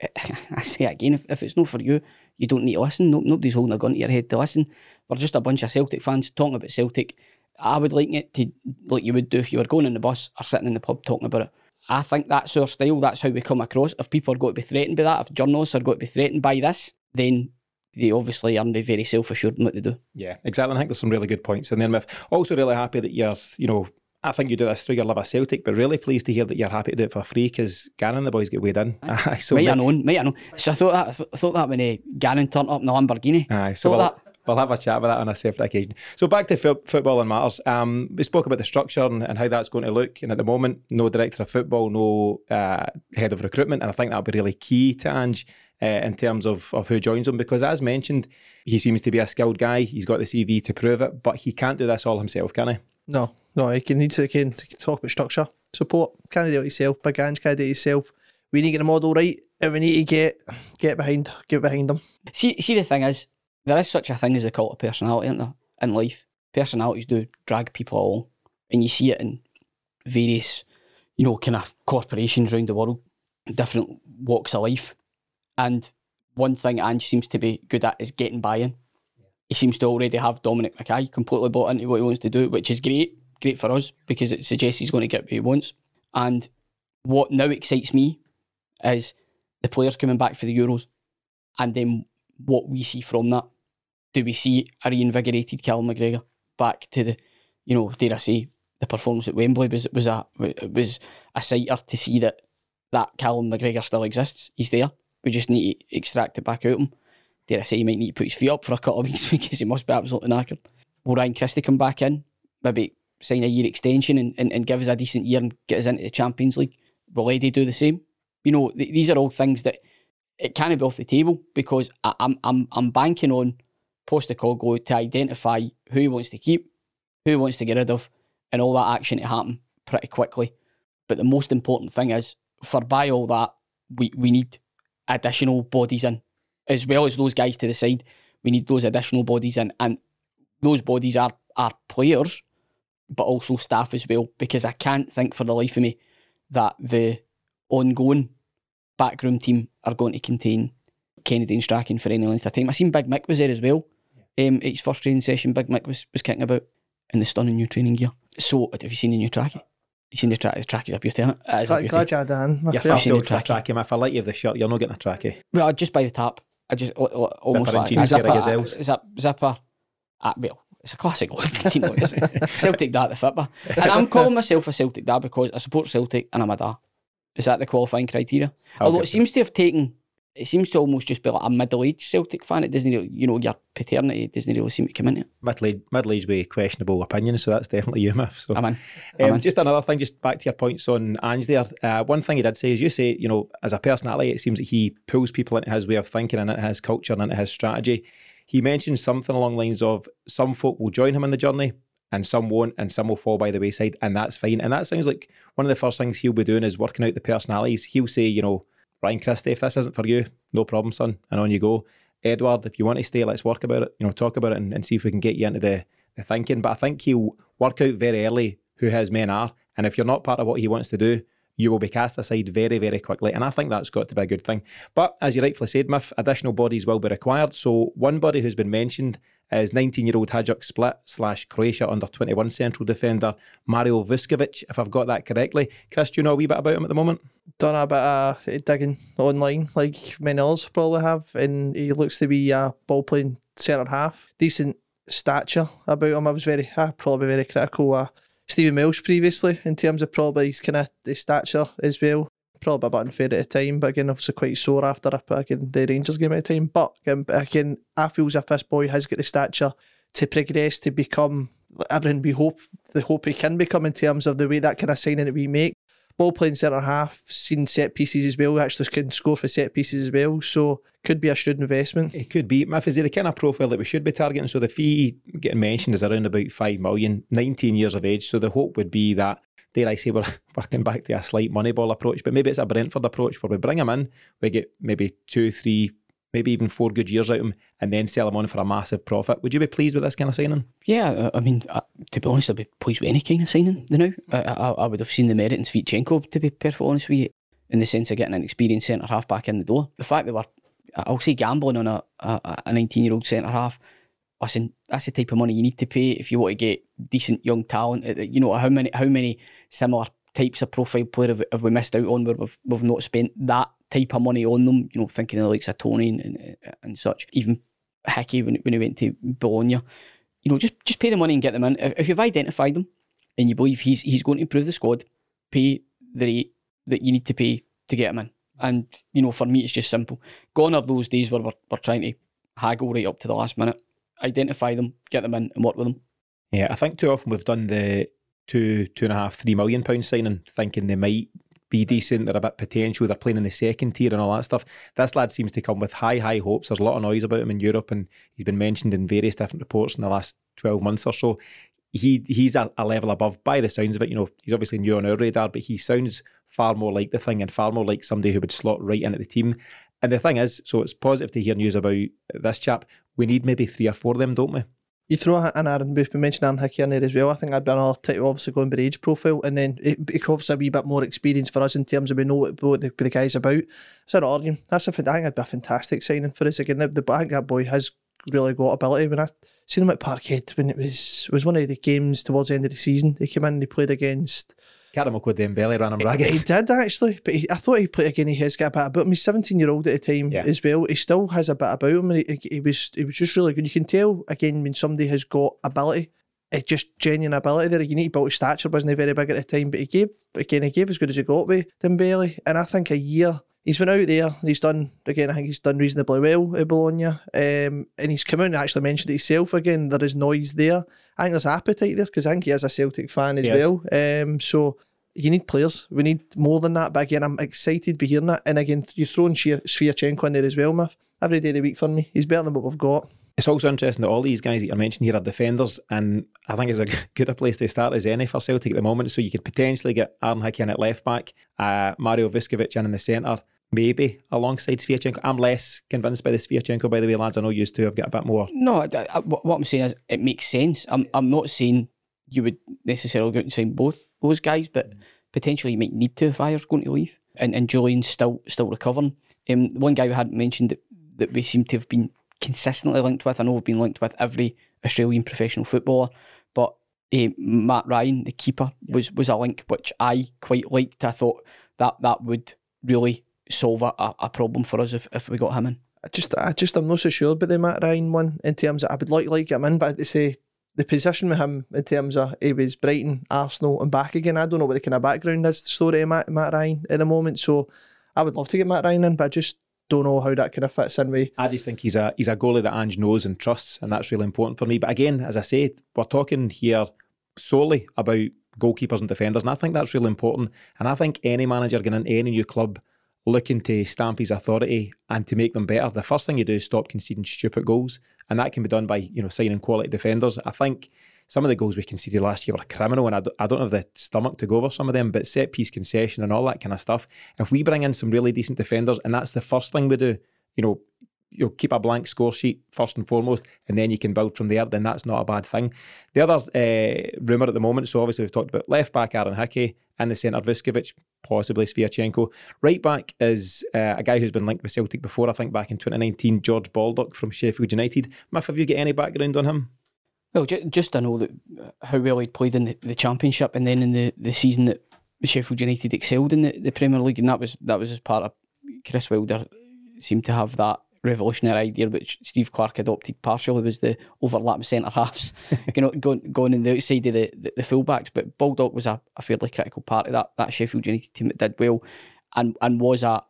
Eh, I say again, if, if it's not for you, you don't need to listen. No, nobody's holding a gun to your head to listen. We're just a bunch of Celtic fans talking about Celtic. I would like it to, like you would do if you were going in the bus or sitting in the pub talking about it. I think that's our style. That's how we come across. If people are going to be threatened by that, if journalists are going to be threatened by this, then they obviously are not very self assured in what they do. Yeah, exactly. I think there's some really good points in there, Miff. Also, really happy that you're, you know, I think you do this through your love of Celtic, but really pleased to hear that you're happy to do it for free because Gannon and the boys get weighed in. Aye, so might have known, might have known. So I thought that, I th- thought that when uh, Gannon turned up in the Lamborghini. Aye, so thought we'll, that. we'll have a chat about that on a separate occasion. So back to fo- football and matters. Um, we spoke about the structure and, and how that's going to look. And at the moment, no director of football, no uh, head of recruitment. And I think that'll be really key to Ange uh, in terms of, of who joins him because, as mentioned, he seems to be a skilled guy. He's got the CV to prove it, but he can't do this all himself, can he? No, no, he can needs to can, can talk about structure, support, candidate yourself, big Ange candidate yourself. We need to get the model right, and we need to get get behind get behind them. See, see, the thing is, there is such a thing as a cult of personality isn't there, in life. Personalities do drag people along, and you see it in various, you know, kind of corporations around the world, different walks of life. And one thing Ange seems to be good at is getting buy-in. He seems to already have Dominic McKay completely bought into what he wants to do, which is great, great for us because it suggests he's going to get what he wants. And what now excites me is the players coming back for the Euros, and then what we see from that. Do we see a reinvigorated Callum McGregor back to the, you know, dare I say, the performance at Wembley was was a was a sighter to see that that Callum McGregor still exists. He's there. We just need to extract it back out of him. Dare I say, he might need to put his feet up for a couple of weeks because he must be absolutely knackered. Will Ryan Christie come back in? Maybe sign a year extension and, and, and give us a decent year and get us into the Champions League? Will Eddie do the same? You know, th- these are all things that it can't be off the table because I, I'm I'm I'm banking on Postecoglou to identify who he wants to keep, who he wants to get rid of, and all that action to happen pretty quickly. But the most important thing is, for by all that, we, we need additional bodies in, as well as those guys to the side. We need those additional bodies in, and those bodies are are players, but also staff as well. Because I can't think for the life of me that the ongoing backroom team are going to contain Kennedy and Strachan for any length of time. I seen Big Mick was there as well. Um, at his first training session, Big Mick was, was kicking about in the stunning new training gear. So, have you seen the new trackie? You seen the track? The track is a beauty, isn't it? It is a Glad, beauty. glad you had that in. my You're fair. first seen the out trackie. trackie. If I like you of the shirt, you're not getting a trackie. Well, just by the tap. I just al- al- almost and like jeans, zipper, Gazelles. zip, zipper. Uh, well, it's a classic team. Celtic dad, the fitba. And I'm calling myself a Celtic dad because I support Celtic and I'm a dad. Is that the qualifying criteria? I'll Although it seems to have taken, it seems to almost just be like a middle-aged Celtic fan. It doesn't, really, you know, your paternity doesn't really seem to come into it. Middle middle aged with questionable opinions, so that's definitely you, Miff. So. I'm in. I'm Um, in. just another thing, just back to your points on Ange there. Uh, one thing he did say is you say, you know, as a personality, it seems that he pulls people into his way of thinking and into his culture and into his strategy. He mentioned something along the lines of some folk will join him on the journey and some won't, and some will fall by the wayside, and that's fine. And that sounds like one of the first things he'll be doing is working out the personalities. He'll say, you know, Ryan Christie, if this isn't for you, no problem, son, and on you go. Edward, if you want to stay, let's work about it. You know, talk about it and, and see if we can get you into the, the thinking. But I think he'll work out very early who his men are. And if you're not part of what he wants to do, you will be cast aside very, very quickly. And I think that's got to be a good thing. But as you rightfully said, Miff, additional bodies will be required. So one body who's been mentioned is 19 year old Hajduk Split slash Croatia under 21 central defender Mario Vuskovic, if I've got that correctly. Chris, do you know a wee bit about him at the moment? Done a bit of digging online, like many others probably have, and he looks to be a ball playing centre half. Decent stature about him. I was very, uh, probably very critical of Stephen Mills previously in terms of probably his kind of stature as well. Probably a bit unfair at the time, but again, obviously quite sore after again the Rangers game at the time. But again, again, I feel as if this boy has got the stature to progress to become everything we hope the hope he can become in terms of the way that kind of signing that we make ball playing centre half, seen set pieces as well, actually can score for set pieces as well. So could be a shrewd investment. It could be. Miff, is he the kind of profile that we should be targeting? So the fee getting mentioned is around about 5 million, 19 years of age. So the hope would be that, dare I say, we're working back to a slight Moneyball approach, but maybe it's a Brentford approach where we bring him in, we get maybe two, three, maybe even four good years out of him, and then sell him on for a massive profit. Would you be pleased with this kind of signing? Yeah, I mean, to be honest, I'd be pleased with any kind of signing. You know, I, I, I would have seen the merit in Sviatchenko, to be perfectly honest with you, in the sense of getting an experienced centre half back in the door. The fact that we're, I'll say, gambling on a a 19 year old centre half. Listen, that's the type of money you need to pay if you want to get decent young talent. Uh, You know how many how many similar types of profile player have, we missed out on where we've, we've not spent that type of money on them? You know, thinking of the likes of Tony and, and, and such. Even Hickey when, when he went to Bologna. You know, just just pay the money and get them in. If, if you've identified them and you believe he's he's going to improve the squad, pay the rate that you need to pay to get him in. And you know, for me, it's just simple. Gone are those days where we're, we're trying to haggle right up to the last minute. Identify them, get them in, and work with them. Yeah, I think too often we've done the two, two and a half, three million pound signing, thinking they might be decent, they're a bit potential, they're playing in the second tier and all that stuff. This lad seems to come with high, high hopes. There's a lot of noise about him in Europe, and he's been mentioned in various different reports in the last 12 months or so. He he's a, a level above by the sounds of it. You know, he's obviously new on our radar, but he sounds far more like the thing and far more like somebody who would slot right into the team. And the thing is, so it's positive to hear news about this chap. We need maybe three or four of them, don't we? You throw an Aaron, Booth, we mentioned Aaron Hickey in there as well. I think I'd be another type, obviously going by the age profile, and then it, obviously a wee bit more experience for us in terms of we know what, what the, the guy's about. So not arguing. That's a, I think that'd be a fantastic signing for us again. The, the, I think that boy has really got ability. When I seen him at Parkhead when it was was one of the games towards the end of the season, he came in and he played against Karamoko Dembele ran him ragged. he ragged. did actually, but he, I thought he played again. He has got a bit about him. He's seventeen year old at the time Yeah. as well. He still has a bit about him, and he, he was he was just really good. You can tell again when somebody has got ability, it's just genuine ability there. You need to build his stature, wasn't he very big at the time, but he gave again he gave as good as he got with Dembele, and I think a year. He's been out there. He's done again. I think he's done reasonably well at Bologna, um, and he's come out and actually mentioned it himself again. There is noise there. I think there's appetite there because I think he is a Celtic fan as Yes. well. Um, so you need players. We need more than that. But again, I'm excited to be hearing that. And again, you're throwing Sviatchenko in there as well, Miff. Every day of the week for me. He's better than what we've got. It's also interesting that all these guys that you're mentioning here are defenders, and I think it's a good a place to start as any for Celtic at the moment. So you could potentially get Aaron Hickey in at left back, uh, Mario Vuskovic in in the centre, maybe alongside Sviatchenko. I'm less convinced by the Sviatchenko, by the way, lads. I know you two have got a bit more. No, I, I- what I'm saying is it makes sense. I'm I'm not saying you would necessarily go out and sign both those guys, but potentially you might need to if Ajer's going to leave and, and Jullien's still still recovering. Um, one guy we hadn't mentioned that, that we seem to have been consistently linked with. I know we've been linked with every Australian professional footballer, but uh, Matt Ryan, the keeper, was was a link which I quite liked. I thought that that would really solve a, a a problem for us if, if we got him in. I just, I just, I'm not so sure about the Matt Ryan one in terms of I would like like him in, but to say the position with him in terms of he was Brighton, Arsenal, and back again. I don't know what the kind of background is the story of Matt, Matt Ryan at the moment. So I would love to get Matt Ryan in, but I just don't know how that kind of fits in with. I just think he's a he's a goalie that Ange knows and trusts, and that's really important for me. But again, as I say, we're talking here solely about goalkeepers and defenders, and I think that's really important. And I think any manager getting into any new club looking to stamp his authority and to make them better, the first thing you do is stop conceding stupid goals, and that can be done by you know signing quality defenders. I think some of the goals we conceded last year were criminal, and I don't, I don't have the stomach to go over some of them. But set piece concession and all that kind of stuff. If we bring in some really decent defenders, and that's the first thing we do, you know, you know, keep a blank score sheet first and foremost, and then you can build from there. Then that's not a bad thing. The other uh, rumour at the moment, so obviously we've talked about left back Aaron Hickey and the centre Vuskovic, possibly Sviatchenko. Right back is uh, a guy who's been linked with Celtic before. I think back in 2019, George Baldock from Sheffield United. Miff, have you got any background on him? Well, ju- just to know that how well he'd played in the, the championship, and then in the, the season that Sheffield United excelled in the, the Premier League, and that was that was as part of Chris Wilder seemed to have that revolutionary idea, which Steve Clarke adopted partially was the overlap centre halves, you know, going going in the outside of the, the, the fullbacks. But Baldock was a, a fairly critical part of that that Sheffield United team that did well, and and was a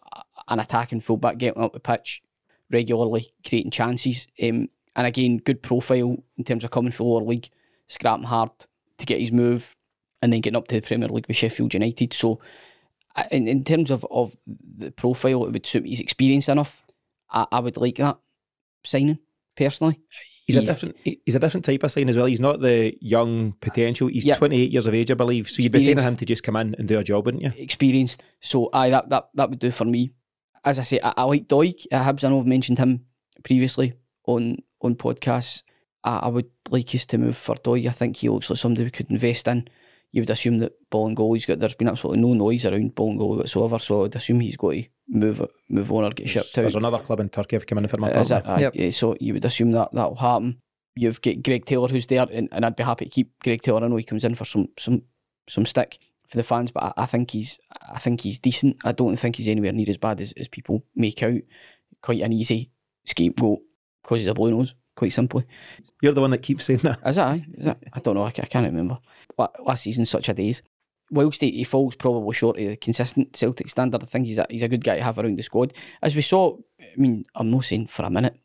an attacking fullback getting up the pitch regularly, creating chances. Um, and again, good profile in terms of coming from lower league, scrapping hard to get his move, and then getting up to the Premier League with Sheffield United. So, in, in terms of, of the profile, it would suit. He's experienced enough. I, I would like that signing personally. He's, a different. He's a different type of sign as well. He's not the young potential. He's Yeah. 28 years of age, I believe. So you'd be saying to him to just come in and do a job, wouldn't you? experienced. So, aye, that, that, that would do for me. as I say, I, I like Doig at Hibs. I know I've mentioned him previously on on podcasts. I, I would like us to move for Doig. I think he looks like somebody we could invest in. You would assume that Bolingoli, he's got. There's been absolutely no noise around Bolingoli whatsoever. So I'd assume he's got to move move on or get shipped out. There's another club in Turkey have come in for my Is it? Yep. yeah, so you would assume that that will happen. You've got Greg Taylor who's there, and, and I'd be happy to keep Greg Taylor. I know he comes in for some some some stick for the fans, but I, I think he's I think he's decent. I don't think he's anywhere near as bad as, as people make out. Quite an easy scapegoat because he's a blue nose. Quite simply, You're the one that keeps saying that. is that? aye? Is that? I don't know. I, I can't remember. La- Last season, such a days. Whilst he, he falls probably short of the consistent Celtic standard, I think he's a, he's a good guy to have around the squad. As we saw, I mean, I'm not saying for a minute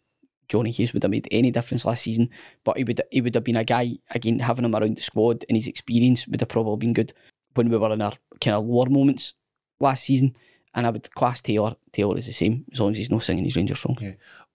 Johnny Hughes would have made any difference last season, but he would he would have been a guy again having him around the squad and his experience would have probably been good when we were in our kind of lower moments last season. And I would class Taylor Taylor is the same as long as he's not singing his Rangers song.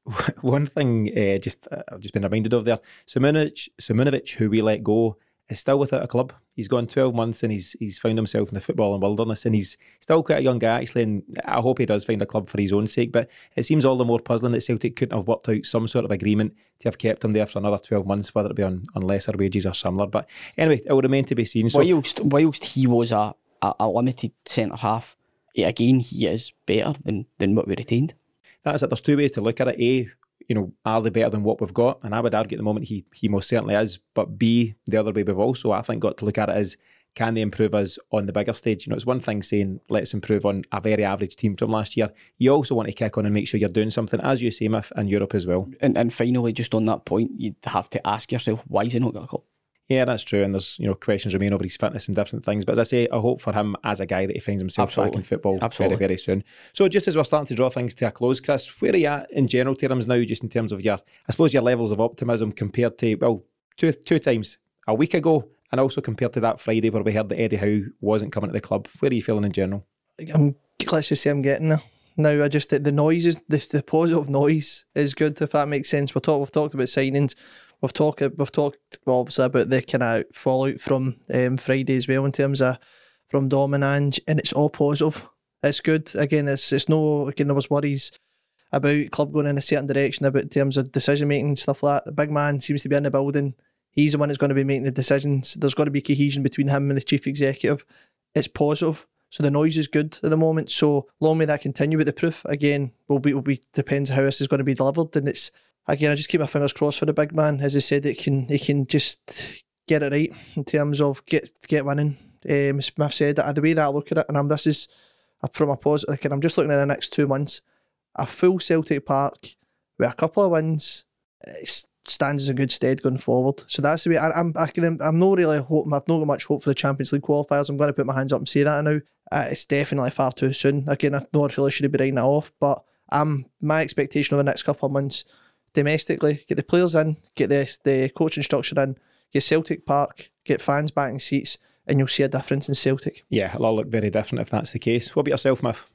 One thing, uh, just uh, I've just been reminded of there. Simunovic, Simunovic, who we let go, is still without a club. He's gone 12 months and he's he's found himself in the football and wilderness, and he's still quite a young guy actually. And I hope he does find a club for his own sake. But it seems all the more puzzling that Celtic couldn't have worked out some sort of agreement to have kept him there for another 12 months, whether it be on, on lesser wages or similar. But anyway, it will remain to be seen. So whilst, whilst he was a, a, a limited centre half, eh, again he is better than, than what we retained. That's it. There's two ways to look at it. A, you know, are they better than what we've got? And I would argue at the moment he he most certainly is. But B, the other way we've also I think got to look at it is can they improve us on the bigger stage? You know, it's one thing saying let's improve on a very average team from last year. You also want to kick on and make sure you're doing something, as you say, Miff, in Europe as well. And, and finally, just on that point, you'd have to ask yourself, why is he not got? Yeah, that's true. And there's you know questions remain over his fitness and different things. But as I say, I hope for him as a guy that he finds himself back in football Absolutely. very very soon. So just as we're starting to draw things to a close, Chris, where are you at in general terms now? Just in terms of your, I suppose your levels of optimism compared to well, two two times a week ago, and also compared to that Friday where we heard that Eddie Howe wasn't coming to the club. Where are you feeling in general? I'm let's just say I'm getting there. Now I just the noise is the, the positive noise is good if that makes sense. We've talked we've talked about signings. We've talked we've talked well, obviously about the kind of fallout from um, Friday as well in terms of from Dom and Ange, and it's all positive. It's good. Again, it's it's no again there was worries about club going in a certain direction about in terms of decision making stuff like that. The big man seems to be in the building. He's the one that's going to be making the decisions. There's got to be cohesion between him and the chief executive. It's positive. So the noise is good at the moment. So long may that continue. But the proof again will be will be depends how this is going to be delivered. And it's again, I just keep my fingers crossed for the big man. As I said, it can he can just get it right in terms of get get winning. Um, Smith said that the way that I look at it, and I'm this is from a positive. Like, I'm just looking at the next two months. A full Celtic Park with a couple of wins it stands a good stead going forward. So that's the way I, I'm. I can, I'm not really hoping. I've not got much hope for the Champions League qualifiers. I'm going to put my hands up and say that now. Uh, it's definitely far too soon. Again, I not really should be writing that off, but um, my expectation over the next couple of months, domestically, get the players in, get the the coaching structure in, get Celtic Park, get fans back in seats, and you'll see a difference in Celtic. Yeah, it'll all look very different if that's the case. What about yourself, Miff?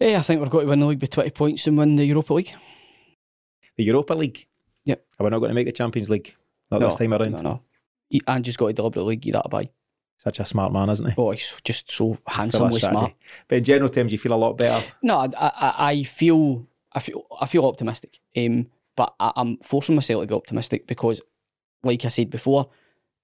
Yeah, I think we're going to win the league by 20 points and win the Europa League. The Europa League. Yep. Are we not going to make the Champions League? Not no, this time around. No, no. He, and just got to deliberately give that a buy. Such a smart man, isn't he? Oh, he's just so Still a handsomely smart. But in general terms, you feel a lot better. No, I, I, I feel, I feel, I feel optimistic. Um, but I, I'm forcing myself to be optimistic because, like I said before,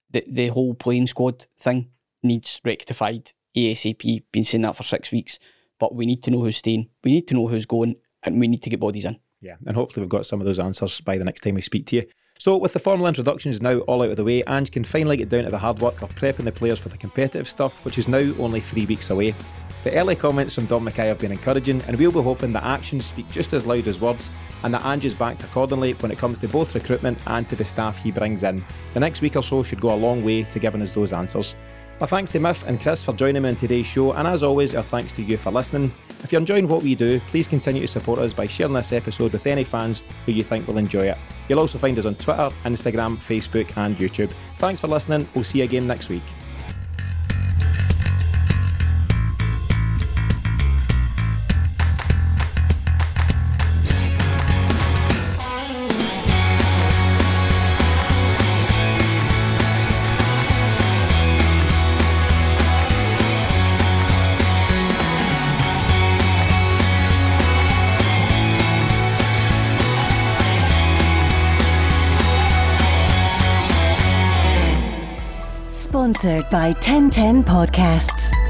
the the whole playing squad thing needs rectified ASAP. Been saying that for six weeks, but we need to know who's staying. We need to know who's going, and we need to get bodies in. Yeah, and hopefully we've got some of those answers by the next time we speak to you. So, with the formal introductions now all out of the way, Ange can finally get down to the hard work of prepping the players for the competitive stuff, which is now only three weeks away. The early comments from Dom McKay have been encouraging, and we'll be hoping that actions speak just as loud as words, and that Ange is backed accordingly when it comes to both recruitment and to the staff he brings in. The next week or so should go a long way to giving us those answers. Our thanks to Miff and Chris for joining me on today's show, and as always, our thanks to you for listening. If you're enjoying what we do, please continue to support us by sharing this episode with any fans who you think will enjoy it. You'll also find us on Twitter, Instagram, Facebook, and YouTube. Thanks for listening. We'll see you again next week. Sponsored by 1010 Podcasts.